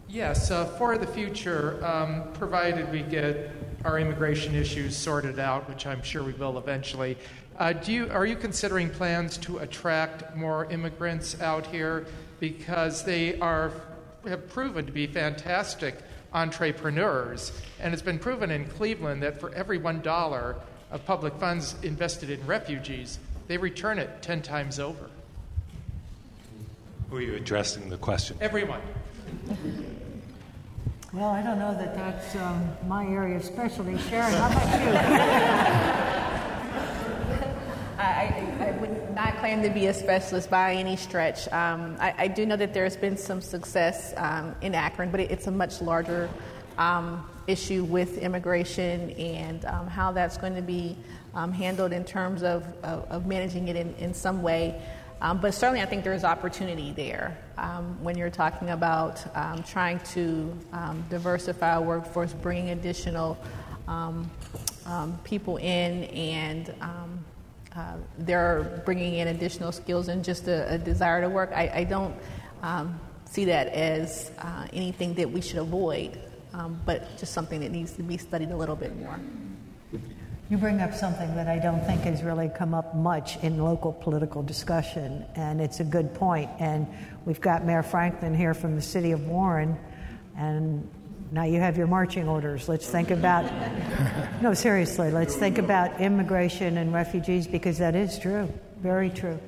Yes, uh, for the future, um, provided we get our immigration issues sorted out, which I'm sure we will eventually. Uh, do you, are you considering plans to attract more immigrants out here because they are have proven to be fantastic entrepreneurs, and it's been proven in Cleveland that for every one dollar of public funds invested in refugees, they return it ten times over. Who are you addressing the question? Everyone. Well, I don't know that that's um, my area of specialty. Sharon, how about you? [LAUGHS] I, I, would not claim to be a specialist by any stretch. Um, I, I, do know that there's been some success um, in Akron, but it, it's a much larger um, issue with immigration and um, how that's going to be um, handled in terms of, of, of managing it in, in some way. Um, but certainly, I think there is opportunity there when you're talking about trying to diversify our workforce, bringing additional people in, and uh, they're bringing in additional skills and just a, a desire to work. I, I don't um, see that as uh, anything that we should avoid, um, but just something that needs to be studied a little bit more. You bring up something that I don't think has really come up much in local political discussion, and it's a good point. And we've got Mayor Franklin here from the city of Warren, and now you have your marching orders. Let's think about, [LAUGHS] no, seriously, let's think about immigration and refugees because that is true, very true.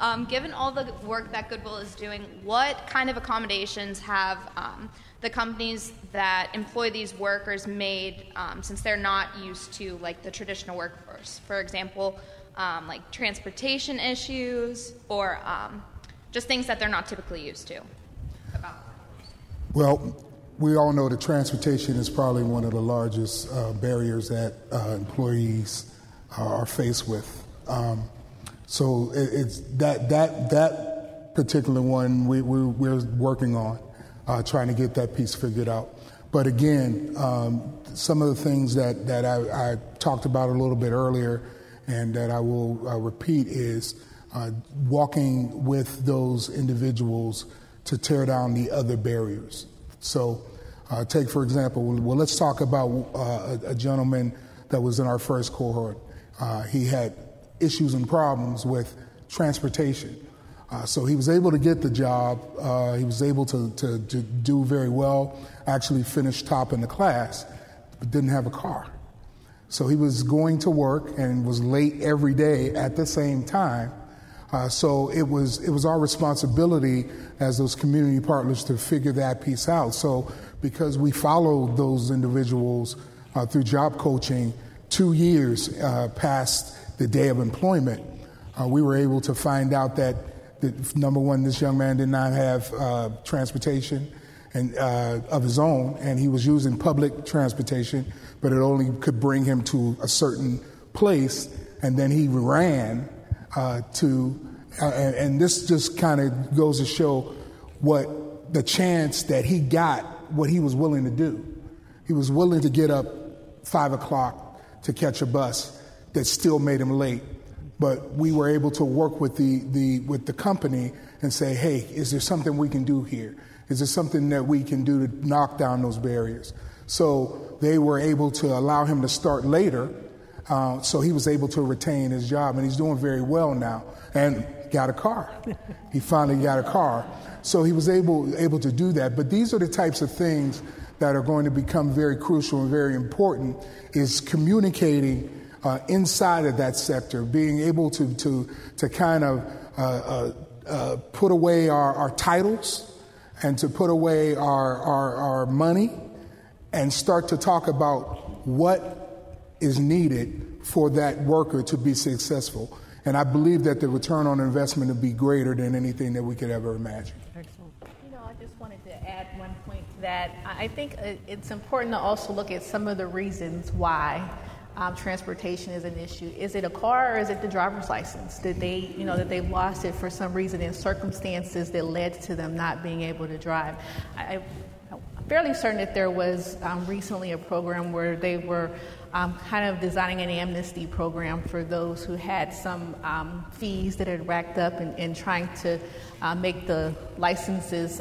Um, given all the work that Goodwill is doing, what kind of accommodations have um, the companies that employ these workers made um, since they're not used to like the traditional workforce? For example, um, like transportation issues or um, just things that they're not typically used to. Well, we all know that transportation is probably one of the largest uh, barriers that uh, employees uh, are faced with. Um, so it, it's that that that particular one we, we, are working on, uh, trying to get that piece figured out. But again, um, some of the things that that I, I, talked about a little bit earlier, and that I will uh, repeat is uh, walking with those individuals to tear down the other barriers. So, uh, take for example, well, let's talk about uh, a, a, gentleman that was in our first cohort. Uh, he had issues and problems with transportation. Uh, so he was able to get the job. Uh, he was able to, to, to, do very well, actually finished top in the class, but didn't have a car. So he was going to work and was late every day at the same time uh, so it was it was our responsibility as those community partners to figure that piece out. So because we followed those individuals uh, through job coaching two years uh, past the day of employment, uh, we were able to find out that, number one, this young man did not have uh, transportation and uh, of his own, and he was using public transportation, but it only could bring him to a certain place, and then he ran uh, to, uh, and, and, this just kind of goes to show what the chance that he got, what he was willing to do. He was willing to get up five o'clock to catch a bus that still made him late. But we were able to work with the, the, with the company and say, hey, is there something we can do here? Is there something that we can do to knock down those barriers? So they were able to allow him to start later uh, so he was able to retain his job, and he's doing very well now. And got a car. [LAUGHS] he finally got a car. So he was able able to do that. But these are the types of things that are going to become very crucial and very important. Is communicating uh, inside of that sector, being able to to to kind of uh, uh, uh put away our, our titles and to put away our, our, our money and start to talk about what is needed for that worker to be successful. And I believe that the return on investment would be greater than anything that we could ever imagine. Excellent. You know, I just wanted to add one point that I think it's important to also look at some of the reasons why um, transportation is an issue. Is it a car or is it the driver's license? Did they, you know, that they've lost it for some reason in circumstances that led to them not being able to drive? I, am fairly certain that there was um, recently a program where they were um, kind of designing an amnesty program for those who had some um, fees that had racked up and, and trying to uh, make the licenses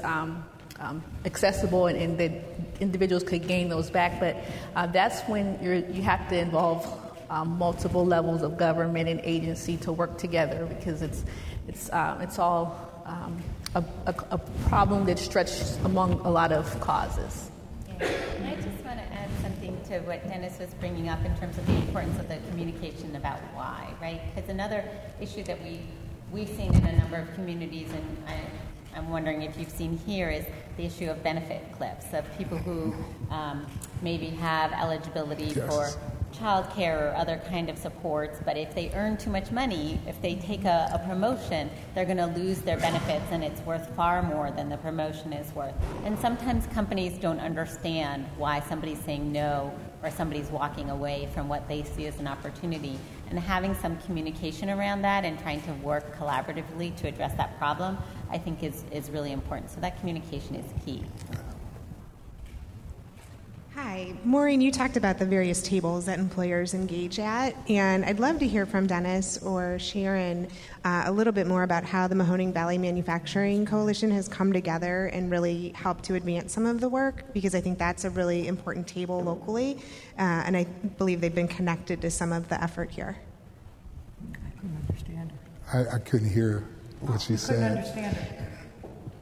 um, accessible and, and, that individuals could gain those back. But uh, that's when you have to involve um, multiple levels of government and agency to work together because it's it's um, it's all um, a, a, a, problem that stretches among a lot of causes. And I just want to add something to what Dennis was bringing up in terms of the importance of the communication about why, right? Because another issue that we we've seen in a number of communities, and I, am wondering if you've seen here, is the issue of benefit cliffs of people who um, maybe have eligibility yes. for childcare or other kind of supports, but if they earn too much money, if they take a, a promotion, they're going to lose their benefits and it's worth far more than the promotion is worth. And sometimes companies don't understand why somebody's saying no or somebody's walking away from what they see as an opportunity. And having some communication around that and trying to work collaboratively to address that problem, I think is, is really important. So that communication is key. Hi, Maureen, you talked about the various tables that employers engage at, and I'd love to hear from Dennis or Sharon uh, a little bit more about how the Mahoning Valley Manufacturing Coalition has come together and really helped to advance some of the work, because I think that's a really important table locally, uh, and I believe they've been connected to some of the effort here. I couldn't understand I, I couldn't hear what she I said. Understand it.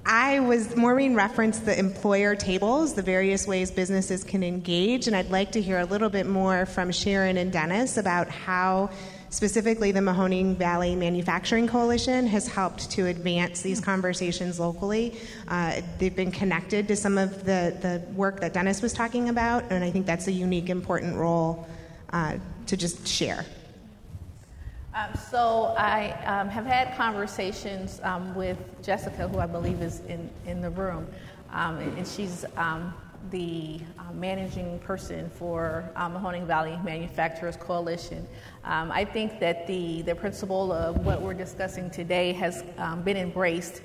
I was, Maureen referenced the employer tables, the various ways businesses can engage, and I'd like to hear a little bit more from Sharon and Dennis about how specifically the Mahoning Valley Manufacturing Coalition has helped to advance these conversations locally. Uh, they've been connected to some of the, the work that Dennis was talking about, and I think that's a unique, important role uh, to just share. Um, so I um, have had conversations um, with Jessica, who I believe is in, in the room, um, and, she's um, the uh, managing person for um, Mahoning Valley Manufacturers Coalition. I think that the, the principle of what we're discussing today has been embraced.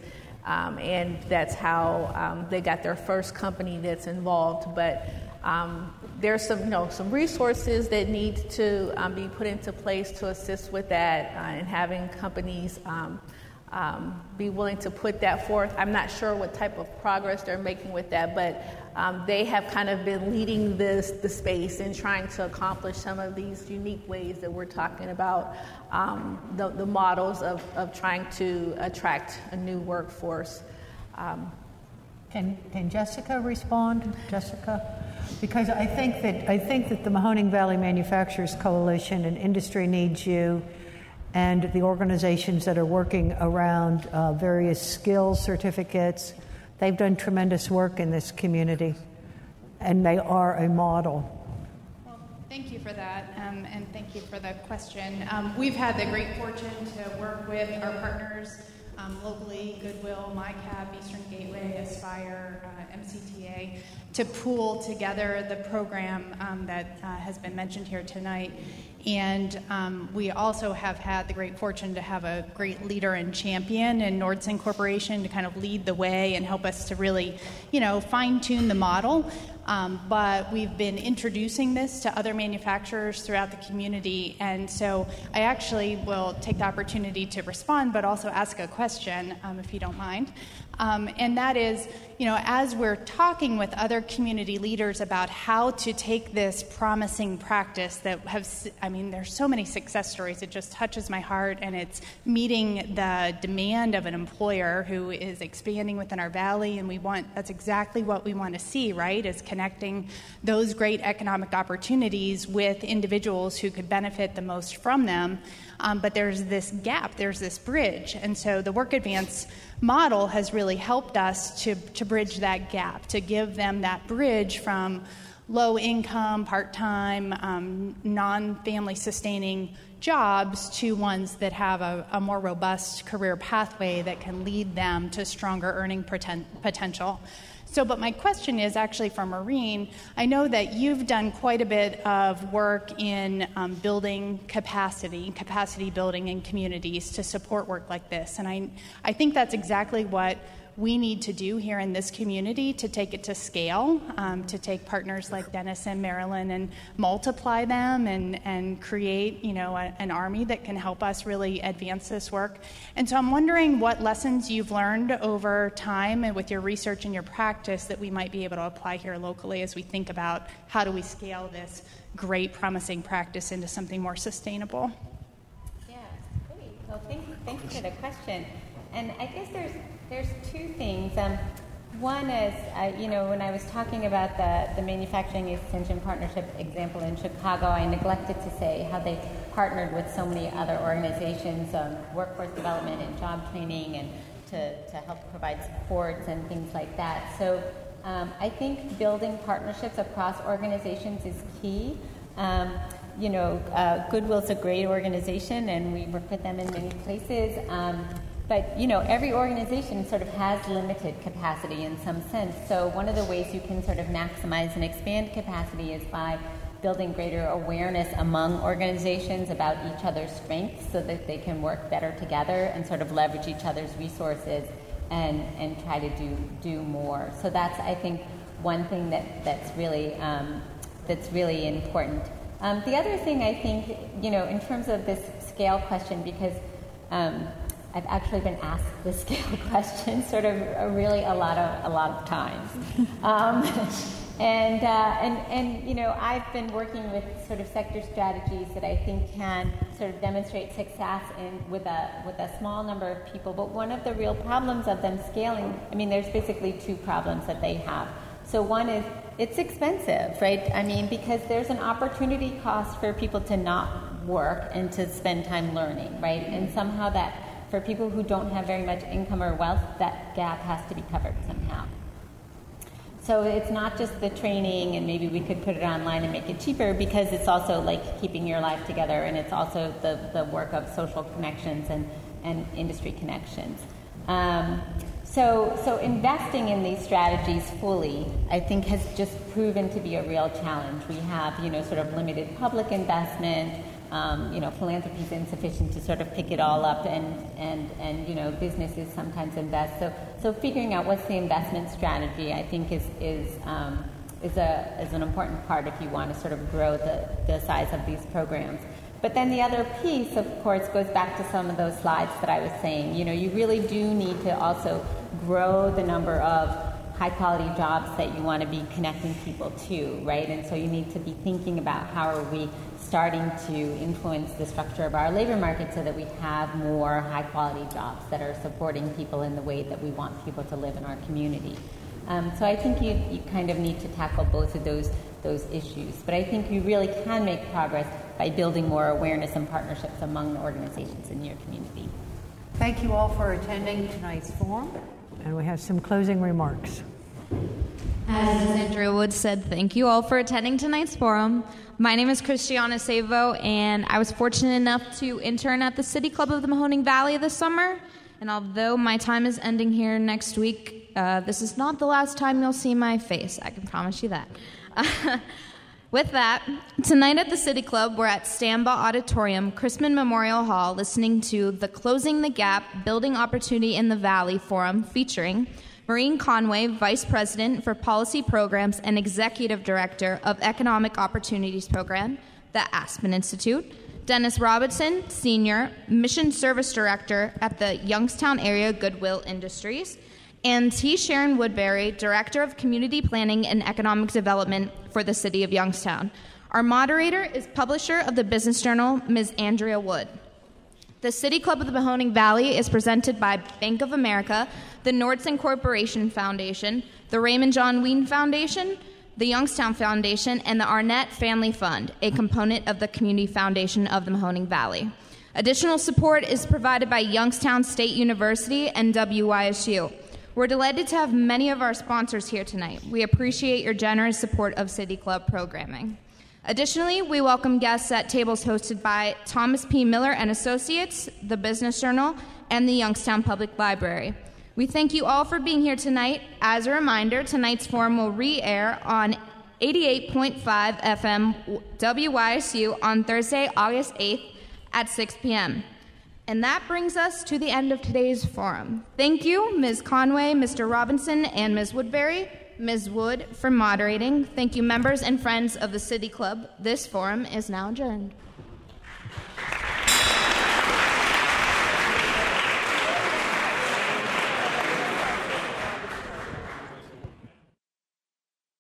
and that's how they got their first company that's involved. But um, there's some, you know, some resources that need to um, be put into place to assist with that uh, and having companies um, um, be willing to put that forth. I'm not sure what type of progress they're making with that, but um, they have kind of been leading this the space and trying to accomplish some of these unique ways that we're talking about um, the, the, models of, of trying to attract a new workforce. Can, can Jessica respond? Jessica? Because I think that I think that the Mahoning Valley Manufacturers Coalition and industry needs you, and the organizations that are working around uh, various skills certificates. They've done tremendous work in this community, and they are a model. Thank you for that, um, and thank you for the question. Um, we've had the great fortune to work with our partners um, locally, Goodwill, MyCap, Eastern Gateway, Aspire, uh, MCTA, to pool together the program um, that uh, has been mentioned here tonight. And um, we also have had the great fortune to have a great leader and champion in Nordson Corporation to kind of lead the way and help us to really, you know, fine tune the model um, but we've been introducing this to other manufacturers throughout the community. And so I actually will take the opportunity to respond, but also ask a question, um, if you don't mind. Um, and that is, you know, as we're talking with other community leaders about how to take this promising practice that have, I mean, there's so many success stories. It just touches my heart, and it's meeting the demand of an employer who is expanding within our valley, and we want that's exactly what we want to see, right? Is connecting those great economic opportunities with individuals who could benefit the most from them. Um, but there's this gap, there's this bridge. And so the Work Advance model has really helped us to, to bridge that gap, to give them that bridge from low income, part time, um, non family sustaining jobs to ones that have a, a, more robust career pathway that can lead them to stronger earning poten- potential. So, but my question is actually for Maureen. I know that you've done quite a bit of work in um, building capacity, capacity building in communities to support work like this. And I, I think that's exactly what we need to do here in this community to take it to scale, um, to take partners like Dennis and Marilyn and multiply them and, and create, you know, a, an army that can help us really advance this work. And so I'm wondering what lessons you've learned over time and with your research and your practice that we might be able to apply here locally as we think about how do we scale this great, promising practice into something more sustainable. Yeah, great. Well, thank thank you for the question. And I guess there's there's two things. Um, one is, uh, you know, when I was talking about the, the manufacturing extension partnership example in Chicago, I neglected to say how they partnered with so many other organizations, um, workforce development and job training, and to, to help provide supports and things like that. So um, I think building partnerships across organizations is key. Um, you know, uh, Goodwill's a great organization, and we work with them in many places. But you know, every organization sort of has limited capacity in some sense. So one of the ways you can sort of maximize and expand capacity is by building greater awareness among organizations about each other's strengths so that they can work better together and sort of leverage each other's resources and, and try to do, do more. So that's, I think, one thing that, that's, really, um, that's really important. Um, the other thing I think, you know, in terms of this scale question, because um, I've actually been asked this scale [LAUGHS] question sort of really a lot of a lot of times, um, [LAUGHS] and uh, and and you know I've been working with sort of sector strategies that I think can sort of demonstrate success in with a with a small number of people. But one of the real problems of them scaling, I mean, there's basically two problems that they have. So one is it's expensive, right? I mean, because there's an opportunity cost for people to not work and to spend time learning, right? And somehow that for people who don't have very much income or wealth, that gap has to be covered somehow. So it's not just the training, and maybe we could put it online and make it cheaper because it's also like keeping your life together, and it's also the, the work of social connections and, and industry connections. Um, so, so investing in these strategies fully, I think, has just proven to be a real challenge. We have, you know, sort of limited public investment um, you know, philanthropy is insufficient to sort of pick it all up, and, and, and you know, businesses sometimes invest. So, so figuring out what's the investment strategy, I think, is, is, um, is, a, is an important part if you want to sort of grow the, the size of these programs. But then the other piece, of course, goes back to some of those slides that I was saying. You know, you really do need to also grow the number of high quality jobs that you want to be connecting people to, right? And so you need to be thinking about how are we starting to influence the structure of our labor market so that we have more high quality jobs that are supporting people in the way that we want people to live in our community. Um, so I think you, you kind of need to tackle both of those, those issues. But I think you really can make progress by building more awareness and partnerships among the organizations in your community. Thank you all for attending tonight's forum, and we have some closing remarks. As Andrea Wood said, thank you all for attending tonight's forum. My name is Christiana Savo, and I was fortunate enough to intern at the City Club of the Mahoning Valley this summer. And although my time is ending here next week, uh, this is not the last time you'll see my face. I can promise you that. [LAUGHS] With that, tonight at the City Club, we're at Stambaugh Auditorium, Chrisman Memorial Hall, listening to the Closing the Gap Building Opportunity in the Valley Forum featuring Maureen Conway, Vice President for Policy Programs and Executive Director of Economic Opportunities Program, the Aspen Institute, Dennis Robinson, Senior Mission Service Director at the Youngstown Area Goodwill Industries, and T. Sharon Woodberry, Director of Community Planning and Economic Development for the City of Youngstown. Our moderator is publisher of the Business Journal, Ms. Andrea Wood. The City Club of the Mahoning Valley is presented by Bank of America, the Nordson Corporation Foundation, the Raymond John Wean Foundation, the Youngstown Foundation, and the Arnett Family Fund, a component of the Community Foundation of the Mahoning Valley. Additional support is provided by Youngstown State University and WYSU. We're delighted to have many of our sponsors here tonight. We appreciate your generous support of City Club programming. Additionally, we welcome guests at tables hosted by Thomas P. Miller and Associates, the Business Journal, and the Youngstown Public Library. We thank you all for being here tonight. As a reminder, tonight's forum will re-air on 88.5 FM WYSU on Thursday, August 8th at 6 p.m. And that brings us to the end of today's forum. Thank you, Ms. Conway, Mr. Robinson, and Ms. Woodberry. Ms. Wood for moderating. Thank you, members and friends of the City Club. This forum is now adjourned.